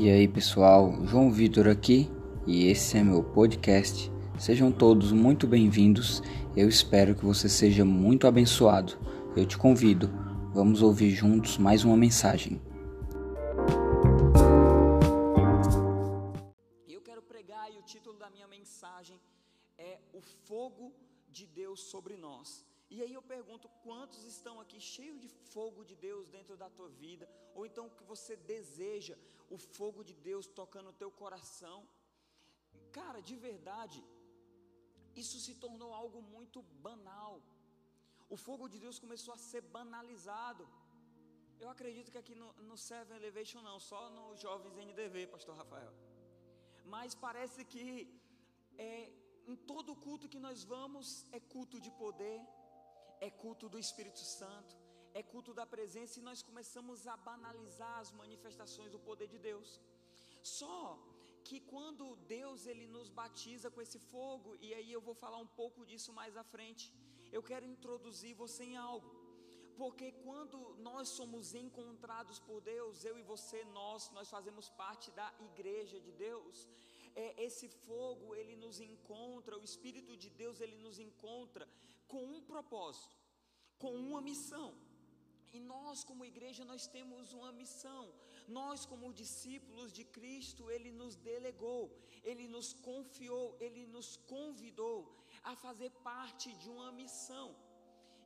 E aí pessoal, João Vitor aqui e esse é meu podcast. Sejam todos muito bem-vindos. Eu espero que você seja muito abençoado. Eu te convido, vamos ouvir juntos mais uma mensagem. E aí eu pergunto, quantos estão aqui cheios de fogo de Deus dentro da tua vida? Ou então que você deseja o fogo de Deus tocando o teu coração? Cara, de verdade, isso se tornou algo muito banal. O fogo de Deus começou a ser banalizado. Eu acredito que aqui no, no Seven Elevation não, só no Jovens NDV, Pastor Rafael. Mas parece que é, em todo culto que nós vamos é culto de poder, é culto do Espírito Santo, é culto da presença e nós começamos a banalizar as manifestações do poder de Deus. Só que quando Deus ele nos batiza com esse fogo, e aí eu vou falar um pouco disso mais à frente, eu quero introduzir você em algo. Porque quando nós somos encontrados por Deus, eu e você, nós, nós fazemos parte da igreja de Deus. É, esse fogo, ele nos encontra, o Espírito de Deus, ele nos encontra com um propósito, com uma missão. E nós, como igreja, nós temos uma missão. Nós, como discípulos de Cristo, Ele nos delegou, Ele nos confiou, Ele nos convidou a fazer parte de uma missão.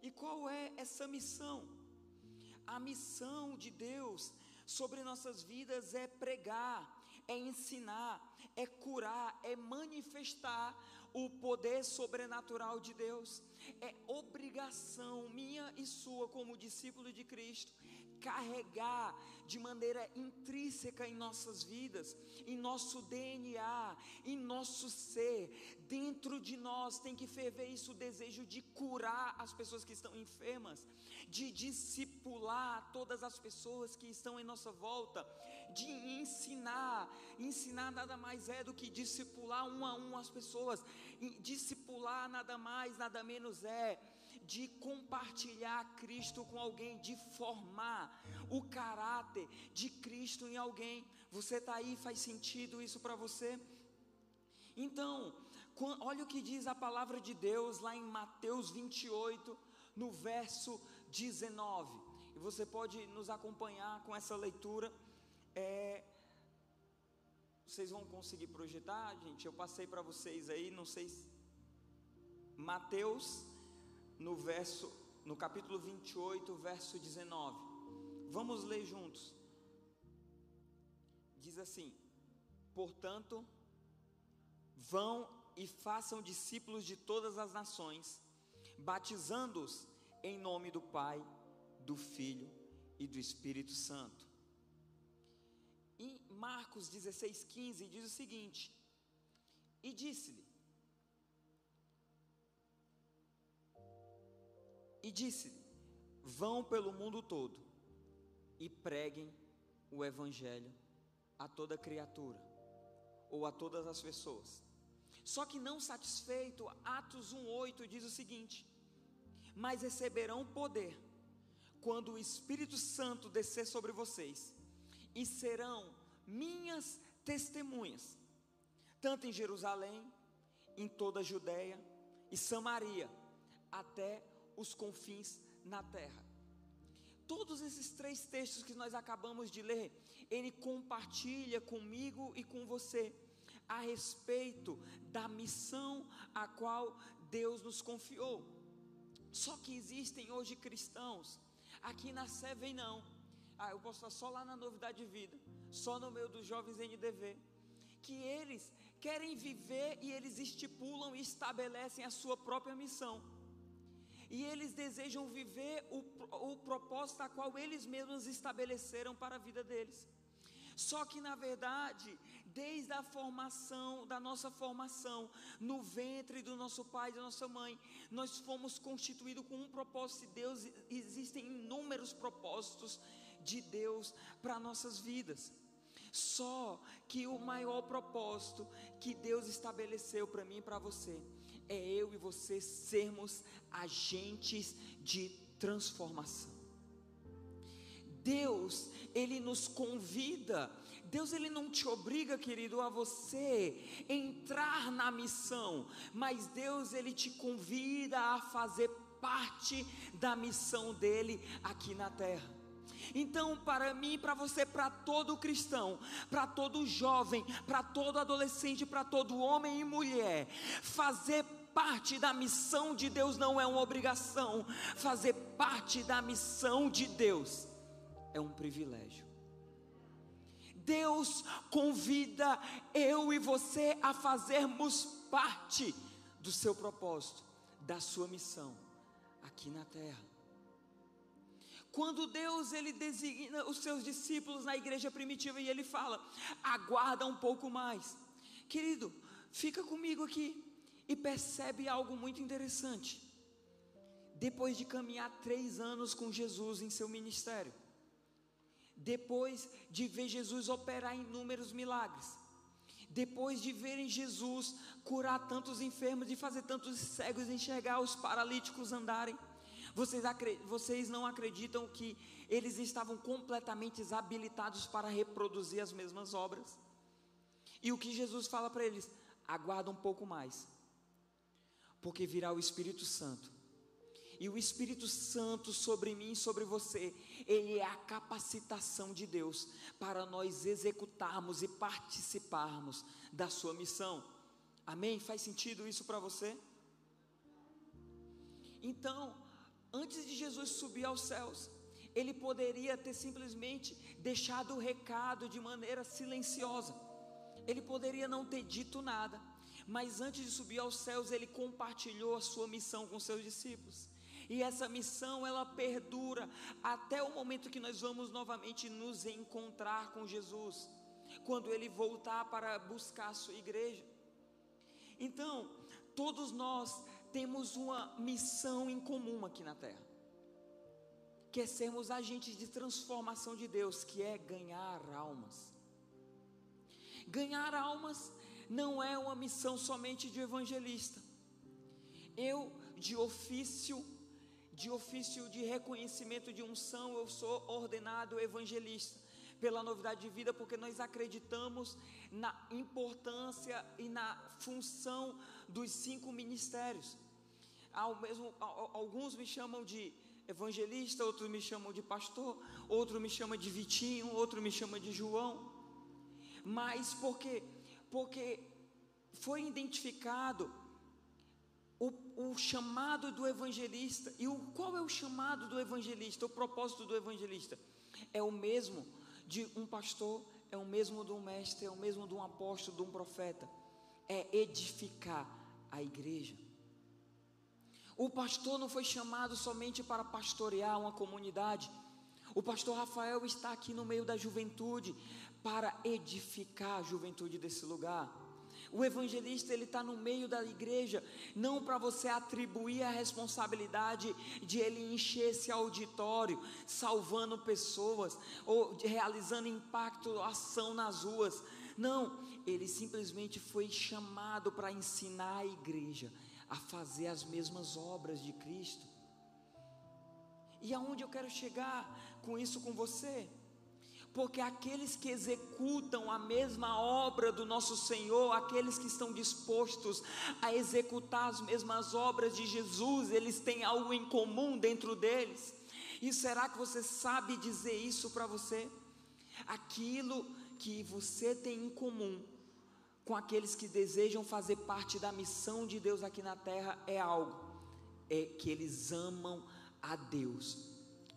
E qual é essa missão? A missão de Deus sobre nossas vidas é pregar, é ensinar, é curar, é manifestar o poder sobrenatural de Deus. É obrigação minha e sua, como discípulo de Cristo, carregar de maneira intrínseca em nossas vidas, em nosso DNA, em nosso ser, dentro de nós tem que ferver isso o desejo de curar as pessoas que estão enfermas, de discipular todas as pessoas que estão em nossa volta, de ensinar. Ensinar nada mais é do que discipular um a um as pessoas. Discipular nada mais, nada menos é de compartilhar Cristo com alguém, de formar o caráter de Cristo em alguém. Você está aí, faz sentido isso para você? Então, olha o que diz a palavra de Deus lá em Mateus 28, no verso 19. E você pode nos acompanhar com essa leitura. É, vocês vão conseguir projetar, gente? Eu passei para vocês aí, não sei se. Mateus, no verso, no capítulo 28, verso 19. Vamos ler juntos. Diz assim: Portanto, vão e façam discípulos de todas as nações, batizando-os em nome do Pai, do Filho e do Espírito Santo em Marcos 16, 15, diz o seguinte: E disse-lhe, e disse-lhe: Vão pelo mundo todo e preguem o Evangelho a toda criatura, ou a todas as pessoas. Só que não satisfeito, Atos 1,8 diz o seguinte: Mas receberão poder quando o Espírito Santo descer sobre vocês e serão minhas testemunhas, tanto em Jerusalém, em toda a Judéia e Samaria, até os confins na terra. Todos esses três textos que nós acabamos de ler, ele compartilha comigo e com você a respeito da missão a qual Deus nos confiou. Só que existem hoje cristãos, aqui na Seven não, ah, eu posso estar só lá na novidade de vida, só no meio dos jovens NDV. Que eles querem viver e eles estipulam e estabelecem a sua própria missão. E eles desejam viver o, o propósito a qual eles mesmos estabeleceram para a vida deles. Só que na verdade, desde a formação, da nossa formação, no ventre do nosso pai e da nossa mãe, nós fomos constituídos com um propósito de Deus, existem inúmeros propósitos de Deus para nossas vidas. Só que o maior propósito que Deus estabeleceu para mim e para você é eu e você sermos agentes de transformação. Deus, ele nos convida Deus ele não te obriga, querido, a você entrar na missão, mas Deus ele te convida a fazer parte da missão dele aqui na terra. Então, para mim, para você, para todo cristão, para todo jovem, para todo adolescente, para todo homem e mulher, fazer parte da missão de Deus não é uma obrigação, fazer parte da missão de Deus é um privilégio. Deus convida eu e você a fazermos parte do seu propósito, da sua missão aqui na terra. Quando Deus ele designa os seus discípulos na igreja primitiva e ele fala: "Aguarda um pouco mais". Querido, fica comigo aqui e percebe algo muito interessante. Depois de caminhar três anos com Jesus em seu ministério, depois de ver Jesus operar inúmeros milagres, depois de verem Jesus curar tantos enfermos e fazer tantos cegos enxergar, os paralíticos andarem, vocês, vocês não acreditam que eles estavam completamente habilitados para reproduzir as mesmas obras? E o que Jesus fala para eles? Aguarda um pouco mais, porque virá o Espírito Santo e o Espírito Santo sobre mim e sobre você, ele é a capacitação de Deus para nós executarmos e participarmos da sua missão. Amém? Faz sentido isso para você? Então, antes de Jesus subir aos céus, ele poderia ter simplesmente deixado o recado de maneira silenciosa. Ele poderia não ter dito nada, mas antes de subir aos céus, ele compartilhou a sua missão com seus discípulos. E essa missão ela perdura até o momento que nós vamos novamente nos encontrar com Jesus, quando ele voltar para buscar a sua igreja. Então, todos nós temos uma missão em comum aqui na terra. Que é sermos agentes de transformação de Deus, que é ganhar almas. Ganhar almas não é uma missão somente de evangelista. Eu, de ofício, de ofício de reconhecimento de unção, eu sou ordenado evangelista pela novidade de vida, porque nós acreditamos na importância e na função dos cinco ministérios. Ao mesmo, alguns me chamam de evangelista, outros me chamam de pastor, outro me chama de Vitinho, outro me chama de João. Mas porque porque foi identificado o, o, chamado do evangelista. E o, qual é o chamado do evangelista? O propósito do evangelista é o mesmo de um pastor, é o mesmo de um mestre, é o mesmo de um apóstolo, de um profeta. É edificar a igreja. O pastor não foi chamado somente para pastorear uma comunidade. O pastor Rafael está aqui no meio da juventude para edificar a juventude desse lugar. O evangelista ele está no meio da igreja, não para você atribuir a responsabilidade de ele encher esse auditório, salvando pessoas ou realizando impacto, ação nas ruas. Não, ele simplesmente foi chamado para ensinar a igreja a fazer as mesmas obras de Cristo. E aonde eu quero chegar com isso com você? Porque aqueles que executam a mesma obra do nosso Senhor, aqueles que estão dispostos a executar as mesmas obras de Jesus, eles têm algo em comum dentro deles. E será que você sabe dizer isso para você? Aquilo que você tem em comum com aqueles que desejam fazer parte da missão de Deus aqui na terra é algo, é que eles amam a Deus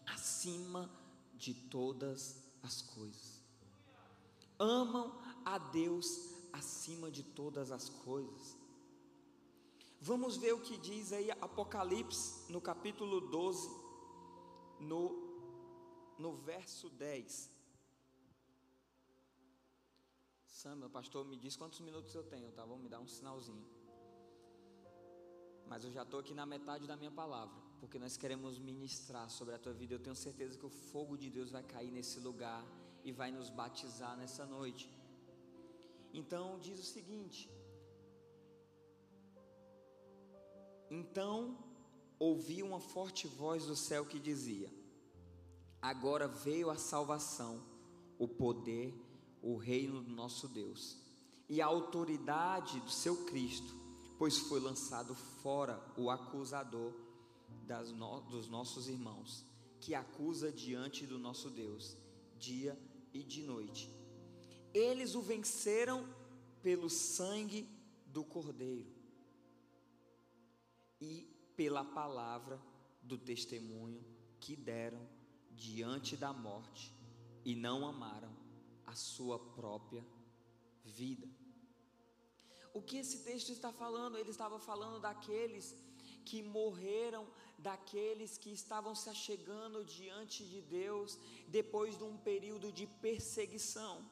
acima de todas as coisas. Amam a Deus acima de todas as coisas. Vamos ver o que diz aí Apocalipse no capítulo 12, no, no verso 10. Samuel, pastor, me diz quantos minutos eu tenho, tá? Vamos me dar um sinalzinho. Mas eu já estou aqui na metade da minha palavra porque nós queremos ministrar sobre a tua vida. Eu tenho certeza que o fogo de Deus vai cair nesse lugar e vai nos batizar nessa noite. Então, diz o seguinte: Então ouvi uma forte voz do céu que dizia: Agora veio a salvação, o poder, o reino do nosso Deus e a autoridade do seu Cristo, pois foi lançado fora o acusador no, dos nossos irmãos, que acusa diante do nosso Deus, dia e de noite. Eles o venceram pelo sangue do Cordeiro e pela palavra do testemunho que deram diante da morte e não amaram a sua própria vida. O que esse texto está falando? Ele estava falando daqueles que morreram, daqueles que estavam se achegando diante de Deus depois de um período de perseguição.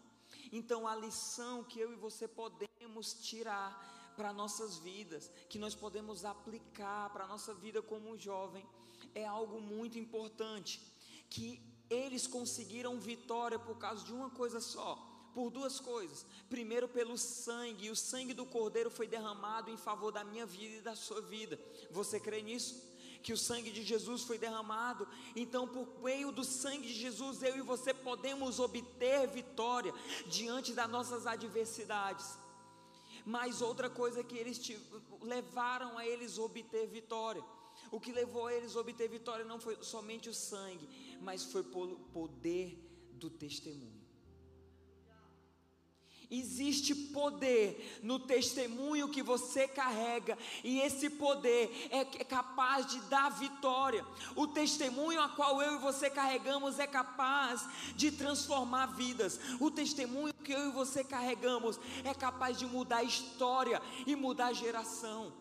Então, a lição que eu e você podemos tirar para nossas vidas, que nós podemos aplicar para a nossa vida como jovem, é algo muito importante, que eles conseguiram vitória por causa de uma coisa só, por duas coisas. Primeiro, pelo sangue, e o sangue do Cordeiro foi derramado em favor da minha vida e da sua vida. Você crê nisso? Que o sangue de Jesus foi derramado, então, por meio do sangue de Jesus, eu e você podemos obter vitória diante das nossas adversidades. Mas outra coisa que eles levaram a eles obter vitória. O que levou a eles a obter vitória não foi somente o sangue, mas foi pelo poder do testemunho. Existe poder no testemunho que você carrega, e esse poder é capaz de dar vitória. O testemunho a qual eu e você carregamos é capaz de transformar vidas. O testemunho que eu e você carregamos é capaz de mudar a história e mudar a geração.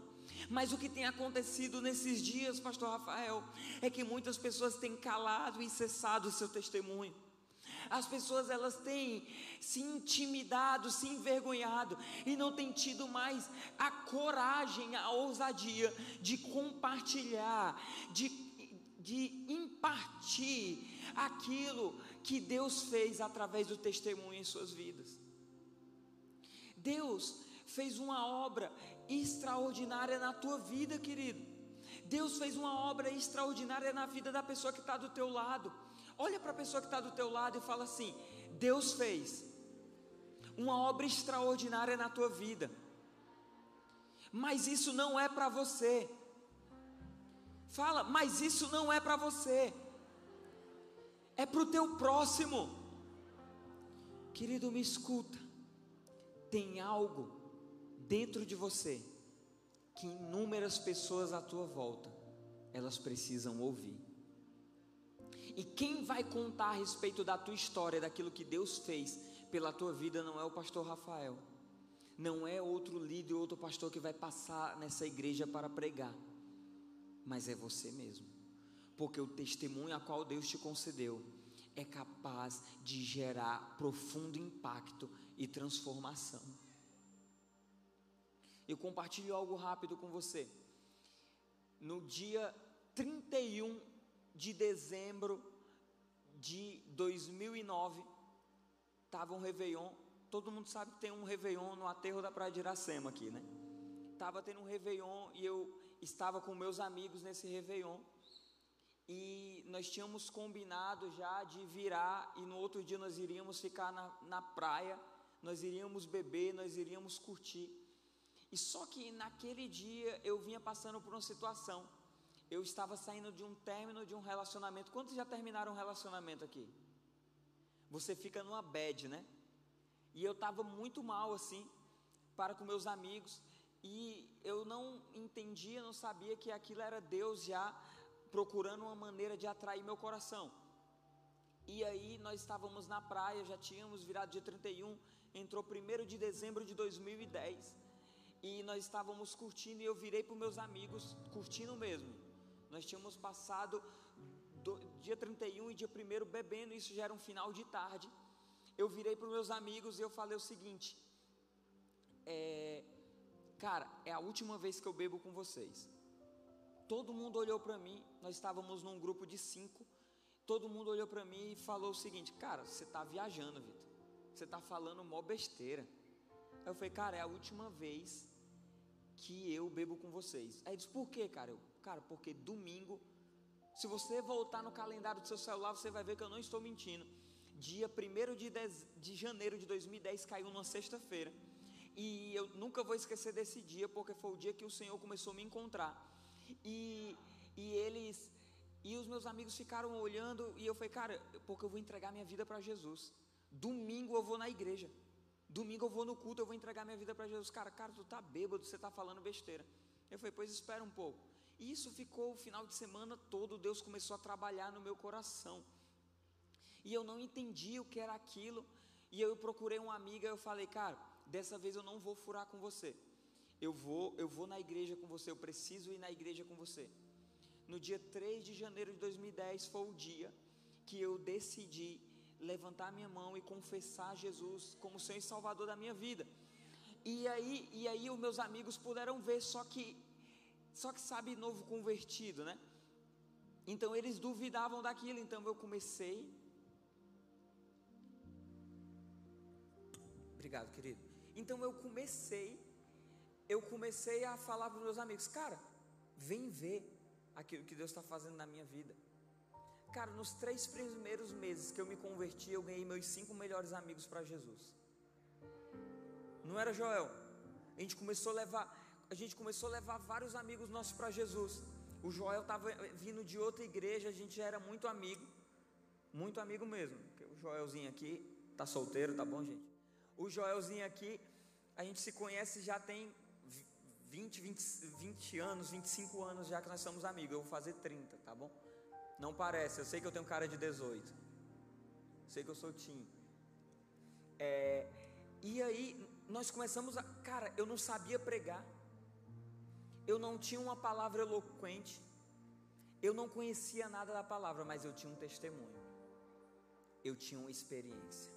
Mas o que tem acontecido nesses dias, Pastor Rafael, é que muitas pessoas têm calado e cessado o seu testemunho. As pessoas elas têm se intimidado, se envergonhado e não têm tido mais a coragem, a ousadia de compartilhar, de, de impartir aquilo que Deus fez através do testemunho em suas vidas. Deus fez uma obra extraordinária na tua vida, querido. Deus fez uma obra extraordinária na vida da pessoa que está do teu lado. Olha para a pessoa que está do teu lado e fala assim: Deus fez uma obra extraordinária na tua vida, mas isso não é para você. Fala, mas isso não é para você, é para o teu próximo. Querido, me escuta. Tem algo dentro de você que inúmeras pessoas à tua volta elas precisam ouvir. E quem vai contar a respeito da tua história, daquilo que Deus fez pela tua vida, não é o pastor Rafael, não é outro líder, outro pastor que vai passar nessa igreja para pregar, mas é você mesmo, porque o testemunho a qual Deus te concedeu é capaz de gerar profundo impacto e transformação. Eu compartilho algo rápido com você. No dia 31 de dezembro de 2009, estava um Réveillon. Todo mundo sabe que tem um Réveillon no aterro da Praia de Iracema aqui, né? Estava tendo um Réveillon e eu estava com meus amigos nesse Réveillon. E nós tínhamos combinado já de virar e no outro dia nós iríamos ficar na, na praia, nós iríamos beber, nós iríamos curtir. E só que naquele dia eu vinha passando por uma situação eu estava saindo de um término de um relacionamento. Quantos já terminaram um relacionamento aqui? Você fica numa bad, né? E eu estava muito mal assim, para com meus amigos, e eu não entendia, não sabia que aquilo era Deus já procurando uma maneira de atrair meu coração. E aí nós estávamos na praia, já tínhamos virado dia 31, entrou 1 de dezembro de 2010. E nós estávamos curtindo e eu virei para meus amigos, curtindo mesmo. Nós tínhamos passado do, dia 31 e dia 1 bebendo, isso já era um final de tarde. Eu virei para os meus amigos e eu falei o seguinte: é, Cara, é a última vez que eu bebo com vocês. Todo mundo olhou para mim, nós estávamos num grupo de cinco. Todo mundo olhou para mim e falou o seguinte: Cara, você está viajando, Vitor. Você está falando mó besteira. Eu falei, cara, é a última vez que eu bebo com vocês. Aí ele disse, por quê, cara? Eu, Cara, porque domingo, se você voltar no calendário do seu celular, você vai ver que eu não estou mentindo. Dia 1 de, de janeiro de 2010 caiu numa sexta-feira. E eu nunca vou esquecer desse dia, porque foi o dia que o Senhor começou a me encontrar. E, e eles e os meus amigos ficaram olhando e eu falei, cara, porque eu vou entregar minha vida para Jesus. Domingo eu vou na igreja. Domingo eu vou no culto, eu vou entregar minha vida para Jesus. Cara, cara, tu tá bêbado, você tá falando besteira. Eu falei, pois espera um pouco. E isso ficou o final de semana todo, Deus começou a trabalhar no meu coração. E eu não entendi o que era aquilo. E eu procurei uma amiga, eu falei, cara, dessa vez eu não vou furar com você. Eu vou, eu vou na igreja com você, eu preciso ir na igreja com você no dia 3 de janeiro de 2010 foi o dia que eu decidi levantar minha mão e confessar Jesus como Senhor e Salvador da minha vida. E aí, e aí os meus amigos puderam ver, só que só que sabe novo convertido, né? Então eles duvidavam daquilo, então eu comecei Obrigado, querido. Então eu comecei eu comecei a falar para os meus amigos, cara, vem ver aquilo que Deus está fazendo na minha vida. Cara, nos três primeiros meses que eu me converti, eu ganhei meus cinco melhores amigos para Jesus. Não era Joel? A gente começou a levar, a gente começou a levar vários amigos nossos para Jesus. O Joel estava vindo de outra igreja, a gente já era muito amigo, muito amigo mesmo. O Joelzinho aqui tá solteiro, tá bom, gente? O Joelzinho aqui, a gente se conhece já tem 20, 20, 20 anos, 25 anos já que nós somos amigos. Eu vou fazer 30, tá bom? Não parece, eu sei que eu tenho cara de 18. Sei que eu sou Tim. É, e aí nós começamos a. Cara, eu não sabia pregar. Eu não tinha uma palavra eloquente. Eu não conhecia nada da palavra, mas eu tinha um testemunho. Eu tinha uma experiência.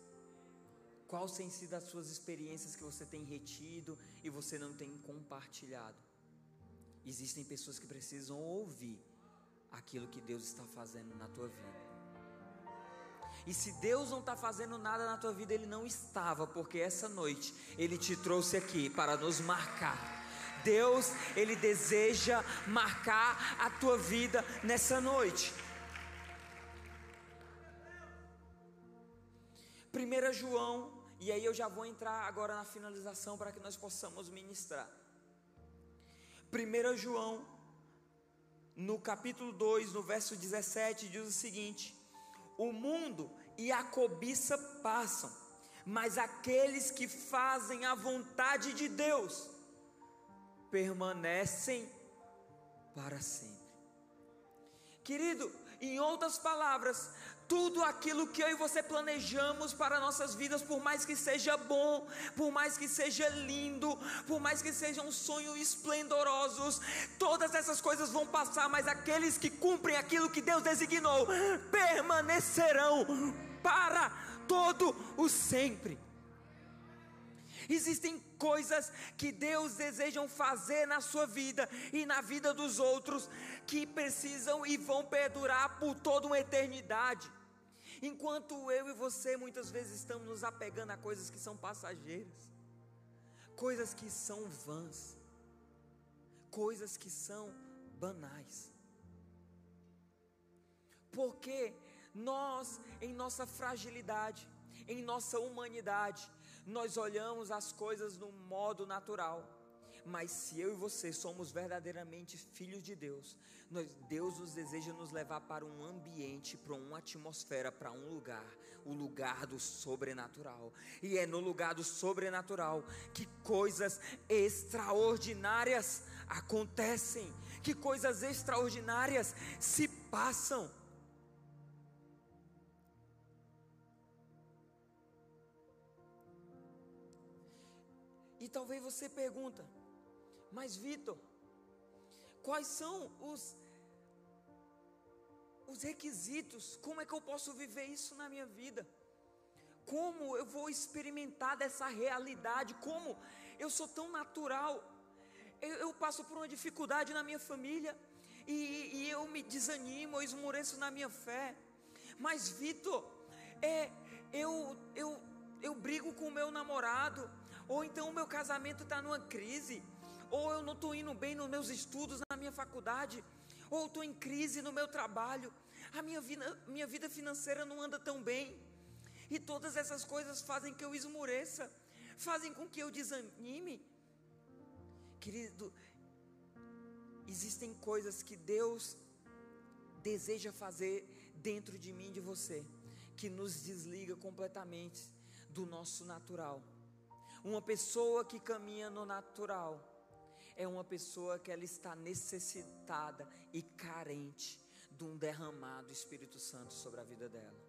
Quais têm sido as suas experiências que você tem retido e você não tem compartilhado? Existem pessoas que precisam ouvir aquilo que Deus está fazendo na tua vida. E se Deus não está fazendo nada na tua vida, Ele não estava, porque essa noite Ele te trouxe aqui para nos marcar. Deus, Ele deseja marcar a tua vida nessa noite. 1 João e aí eu já vou entrar agora na finalização para que nós possamos ministrar. 1 João, no capítulo 2, no verso 17, diz o seguinte: O mundo e a cobiça passam, mas aqueles que fazem a vontade de Deus permanecem para sempre. Querido, em outras palavras, tudo aquilo que eu e você planejamos para nossas vidas, por mais que seja bom, por mais que seja lindo, por mais que sejam sonhos esplendorosos, todas essas coisas vão passar, mas aqueles que cumprem aquilo que Deus designou permanecerão para todo o sempre. Existem coisas que Deus deseja fazer na sua vida e na vida dos outros que precisam e vão perdurar por toda uma eternidade. Enquanto eu e você muitas vezes estamos nos apegando a coisas que são passageiras, coisas que são vãs, coisas que são banais. Porque nós, em nossa fragilidade, em nossa humanidade, nós olhamos as coisas no modo natural. Mas se eu e você somos verdadeiramente filhos de Deus, nós, Deus nos deseja nos levar para um ambiente, para uma atmosfera, para um lugar, o lugar do sobrenatural. E é no lugar do sobrenatural que coisas extraordinárias acontecem, que coisas extraordinárias se passam. E talvez você pergunta, mas Vitor, quais são os os requisitos? Como é que eu posso viver isso na minha vida? Como eu vou experimentar dessa realidade? Como eu sou tão natural? Eu, eu passo por uma dificuldade na minha família e, e eu me desanimo, eu esmoreço na minha fé. Mas Vitor, é, eu, eu, eu brigo com o meu namorado, ou então o meu casamento está numa crise, ou eu não estou indo bem nos meus estudos na minha faculdade, ou estou em crise no meu trabalho, a minha vida, minha vida financeira não anda tão bem. E todas essas coisas fazem que eu esmoreça, fazem com que eu desanime. Querido, existem coisas que Deus deseja fazer dentro de mim de você, que nos desliga completamente do nosso natural. Uma pessoa que caminha no natural é uma pessoa que ela está necessitada e carente de um derramado Espírito Santo sobre a vida dela.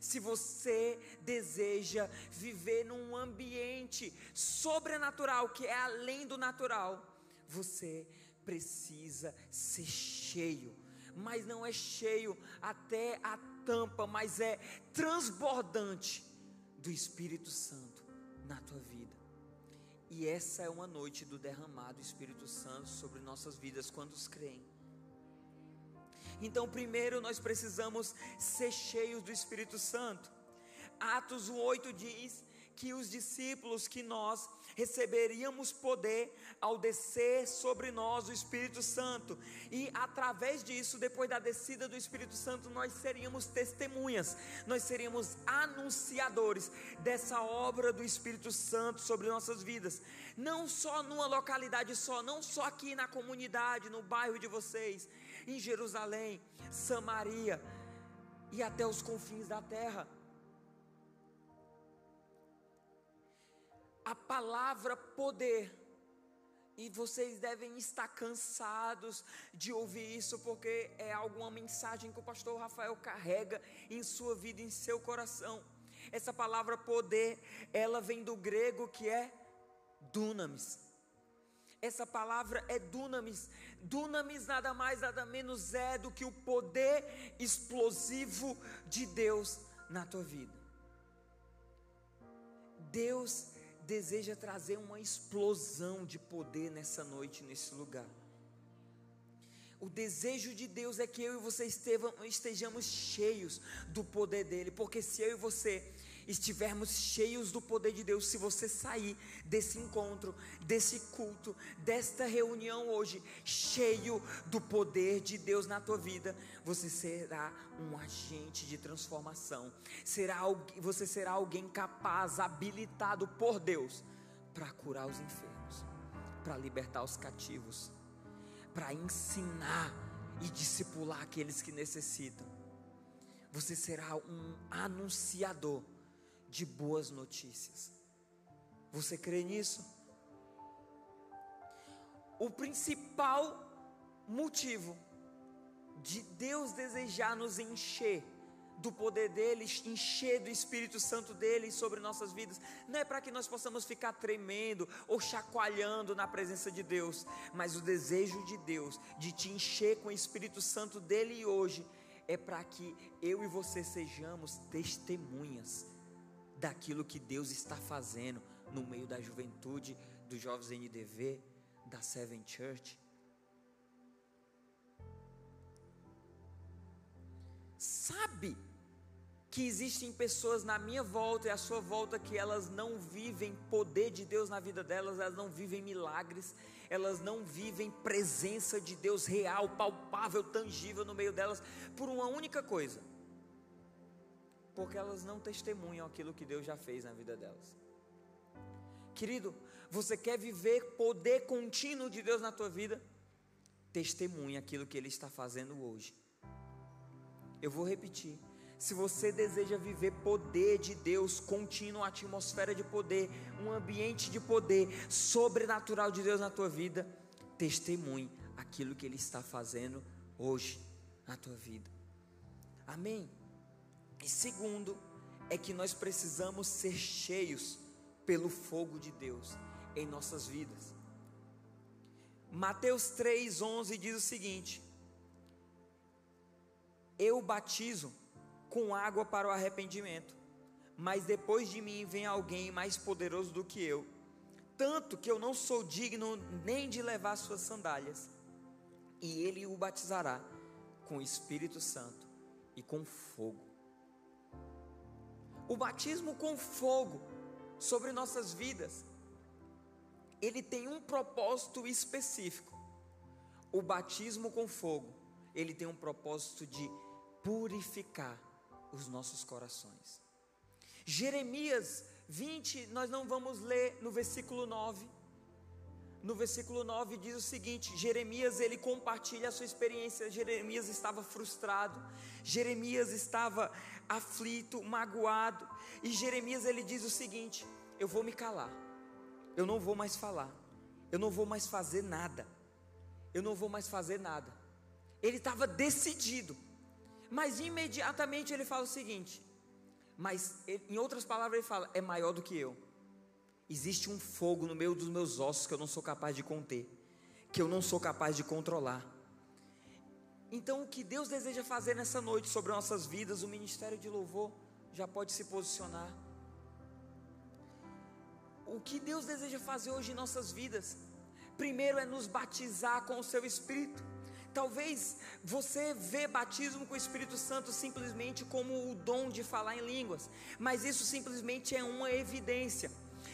Se você deseja viver num ambiente sobrenatural, que é além do natural, você precisa ser cheio, mas não é cheio até a tampa, mas é transbordante do Espírito Santo na tua vida. E essa é uma noite do derramado Espírito Santo sobre nossas vidas, quantos creem. Então, primeiro nós precisamos ser cheios do Espírito Santo. Atos 8 diz que os discípulos, que nós receberíamos poder ao descer sobre nós o Espírito Santo, e através disso, depois da descida do Espírito Santo, nós seríamos testemunhas, nós seríamos anunciadores dessa obra do Espírito Santo sobre nossas vidas, não só numa localidade só, não só aqui na comunidade, no bairro de vocês, em Jerusalém, Samaria e até os confins da terra. A palavra poder. E vocês devem estar cansados de ouvir isso, porque é alguma mensagem que o pastor Rafael carrega em sua vida, em seu coração. Essa palavra poder, ela vem do grego que é dunamis. Essa palavra é dunamis. Dunamis nada mais, nada menos é do que o poder explosivo de Deus na tua vida. Deus deseja trazer uma explosão de poder nessa noite, nesse lugar. O desejo de Deus é que eu e você estejamos cheios do poder dEle, porque se eu e você estivermos cheios do poder de Deus, se você sair desse encontro, desse culto, desta reunião hoje, cheio do poder de Deus na tua vida, você será um agente de transformação. Será você será alguém capaz, habilitado por Deus para curar os enfermos, para libertar os cativos, para ensinar e discipular aqueles que necessitam. Você será um anunciador de boas notícias. Você crê nisso? O principal motivo de Deus desejar nos encher do poder dele, encher do Espírito Santo dele sobre nossas vidas, não é para que nós possamos ficar tremendo ou chacoalhando na presença de Deus, mas o desejo de Deus de te encher com o Espírito Santo dele hoje é para que eu e você sejamos testemunhas daquilo que Deus está fazendo no meio da juventude, dos jovens NDV, da Seven Church. Sabe que existem pessoas na minha volta e à sua volta que elas não vivem poder de Deus na vida delas, elas não vivem milagres, elas não vivem presença de Deus real, palpável, tangível no meio delas, por uma única coisa: porque elas não testemunham aquilo que Deus já fez na vida delas. Querido, você quer viver poder contínuo de Deus na tua vida? Testemunhe aquilo que Ele está fazendo hoje. Eu vou repetir. Se você deseja viver poder de Deus contínuo, atmosfera de poder, um ambiente de poder sobrenatural de Deus na tua vida, testemunhe aquilo que Ele está fazendo hoje na tua vida. Amém. E segundo, é que nós precisamos ser cheios pelo fogo de Deus em nossas vidas. Mateus 3:11 diz o seguinte: Eu batizo com água para o arrependimento, mas depois de mim vem alguém mais poderoso do que eu, tanto que eu não sou digno nem de levar suas sandálias. E ele o batizará com o Espírito Santo e com fogo. O batismo com fogo sobre nossas vidas, ele tem um propósito específico. O batismo com fogo, ele tem um propósito de purificar os nossos corações. Jeremias 20, nós não vamos ler no versículo 9. No versículo 9 diz o seguinte: Jeremias ele compartilha a sua experiência. Jeremias estava frustrado, Jeremias estava aflito, magoado, e Jeremias ele diz o seguinte: Eu vou me calar, eu não vou mais falar, eu não vou mais fazer nada, eu não vou mais fazer nada. Ele estava decidido, mas imediatamente ele fala o seguinte: Mas em outras palavras, ele fala: É maior do que eu. Existe um fogo no meio dos meus ossos que eu não sou capaz de conter, que eu não sou capaz de controlar. Então, o que Deus deseja fazer nessa noite sobre nossas vidas, o ministério de louvor já pode se posicionar. O que Deus deseja fazer hoje em nossas vidas, primeiro é nos batizar com o seu Espírito. Talvez você vê batismo com o Espírito Santo simplesmente como o dom de falar em línguas, mas isso simplesmente é uma evidência.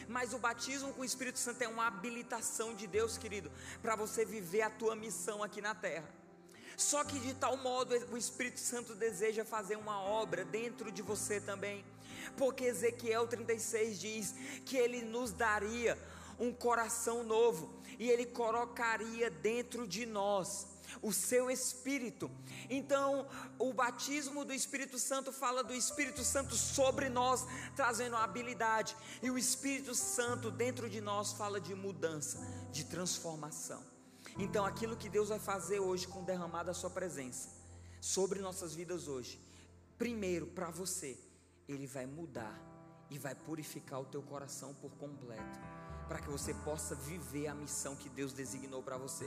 Mas o batismo com o Espírito Santo é uma habilitação de Deus, querido, para você viver a tua missão aqui na terra. Só que de tal modo o Espírito Santo deseja fazer uma obra dentro de você também. Porque Ezequiel 36 diz que ele nos daria um coração novo e ele colocaria dentro de nós o seu espírito. Então, o batismo do Espírito Santo fala do Espírito Santo sobre nós, trazendo habilidade, e o Espírito Santo dentro de nós fala de mudança, de transformação. Então, aquilo que Deus vai fazer hoje com derramar da Sua presença sobre nossas vidas hoje, primeiro para você, Ele vai mudar e vai purificar o teu coração por completo, para que você possa viver a missão que Deus designou para você.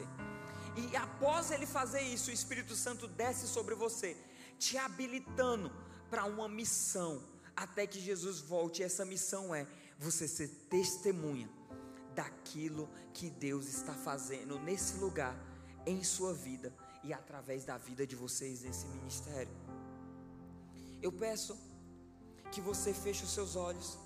E após Ele fazer isso, o Espírito Santo desce sobre você, te habilitando para uma missão, até que Jesus volte. E essa missão é você ser testemunha daquilo que Deus está fazendo nesse lugar, em sua vida e através da vida de vocês nesse ministério. Eu peço que você feche os seus olhos.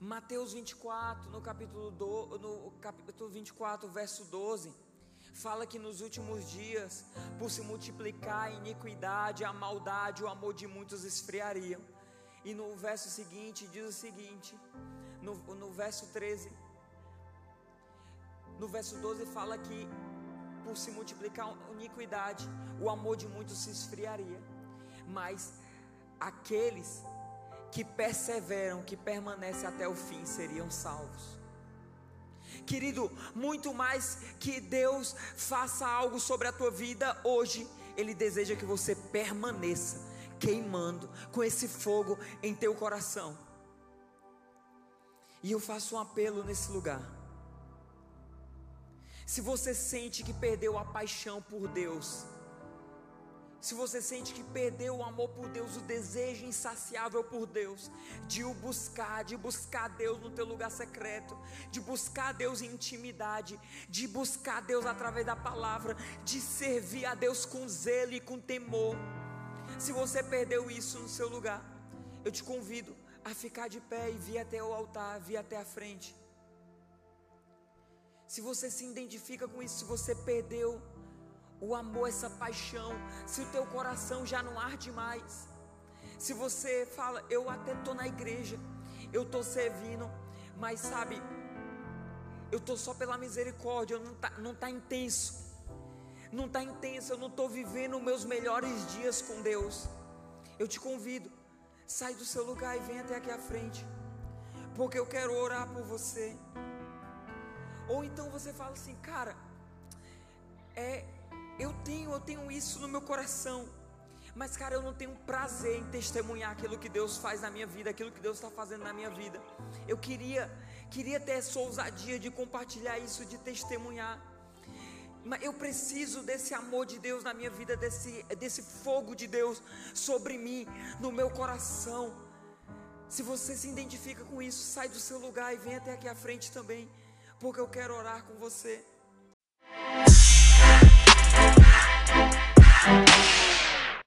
Mateus 24, no capítulo, do, no capítulo 24, verso 12 fala que nos últimos dias, por se multiplicar a iniquidade, a maldade, o amor de muitos esfriariam. E no verso seguinte, diz o seguinte: no, no verso 13, no verso 12 fala que por se multiplicar a iniquidade, o amor de muitos se esfriaria. Mas aqueles que perseveram, que permanecem até o fim, seriam salvos. Querido, muito mais que Deus faça algo sobre a tua vida hoje, Ele deseja que você permaneça queimando com esse fogo em teu coração. E eu faço um apelo nesse lugar. Se você sente que perdeu a paixão por Deus, se você sente que perdeu o amor por Deus, o desejo insaciável por Deus, de o buscar, de buscar Deus no teu lugar secreto, de buscar Deus em intimidade, de buscar Deus através da palavra, de servir a Deus com zelo e com temor. Se você perdeu isso no seu lugar, eu te convido a ficar de pé e vir até o altar, vir até a frente. Se você se identifica com isso, se você perdeu o amor, essa paixão, se o teu coração já não arde mais, se você fala, eu até estou na igreja, eu estou servindo, mas sabe, eu estou só pela misericórdia, não está não tá intenso, não está intenso, eu não estou vivendo meus melhores dias com Deus. Eu te convido, sai do seu lugar e vem até aqui à frente, porque eu quero orar por você. Ou então você fala assim, cara, é, eu tenho, eu tenho isso no meu coração. Mas, cara, eu não tenho prazer em testemunhar aquilo que Deus faz na minha vida, aquilo que Deus está fazendo na minha vida. Eu queria, queria ter essa ousadia de compartilhar isso, de testemunhar. Mas eu preciso desse amor de Deus na minha vida, desse, desse fogo de Deus sobre mim, no meu coração. Se você se identifica com isso, sai do seu lugar e vem até aqui à frente também, porque eu quero orar com você. Thank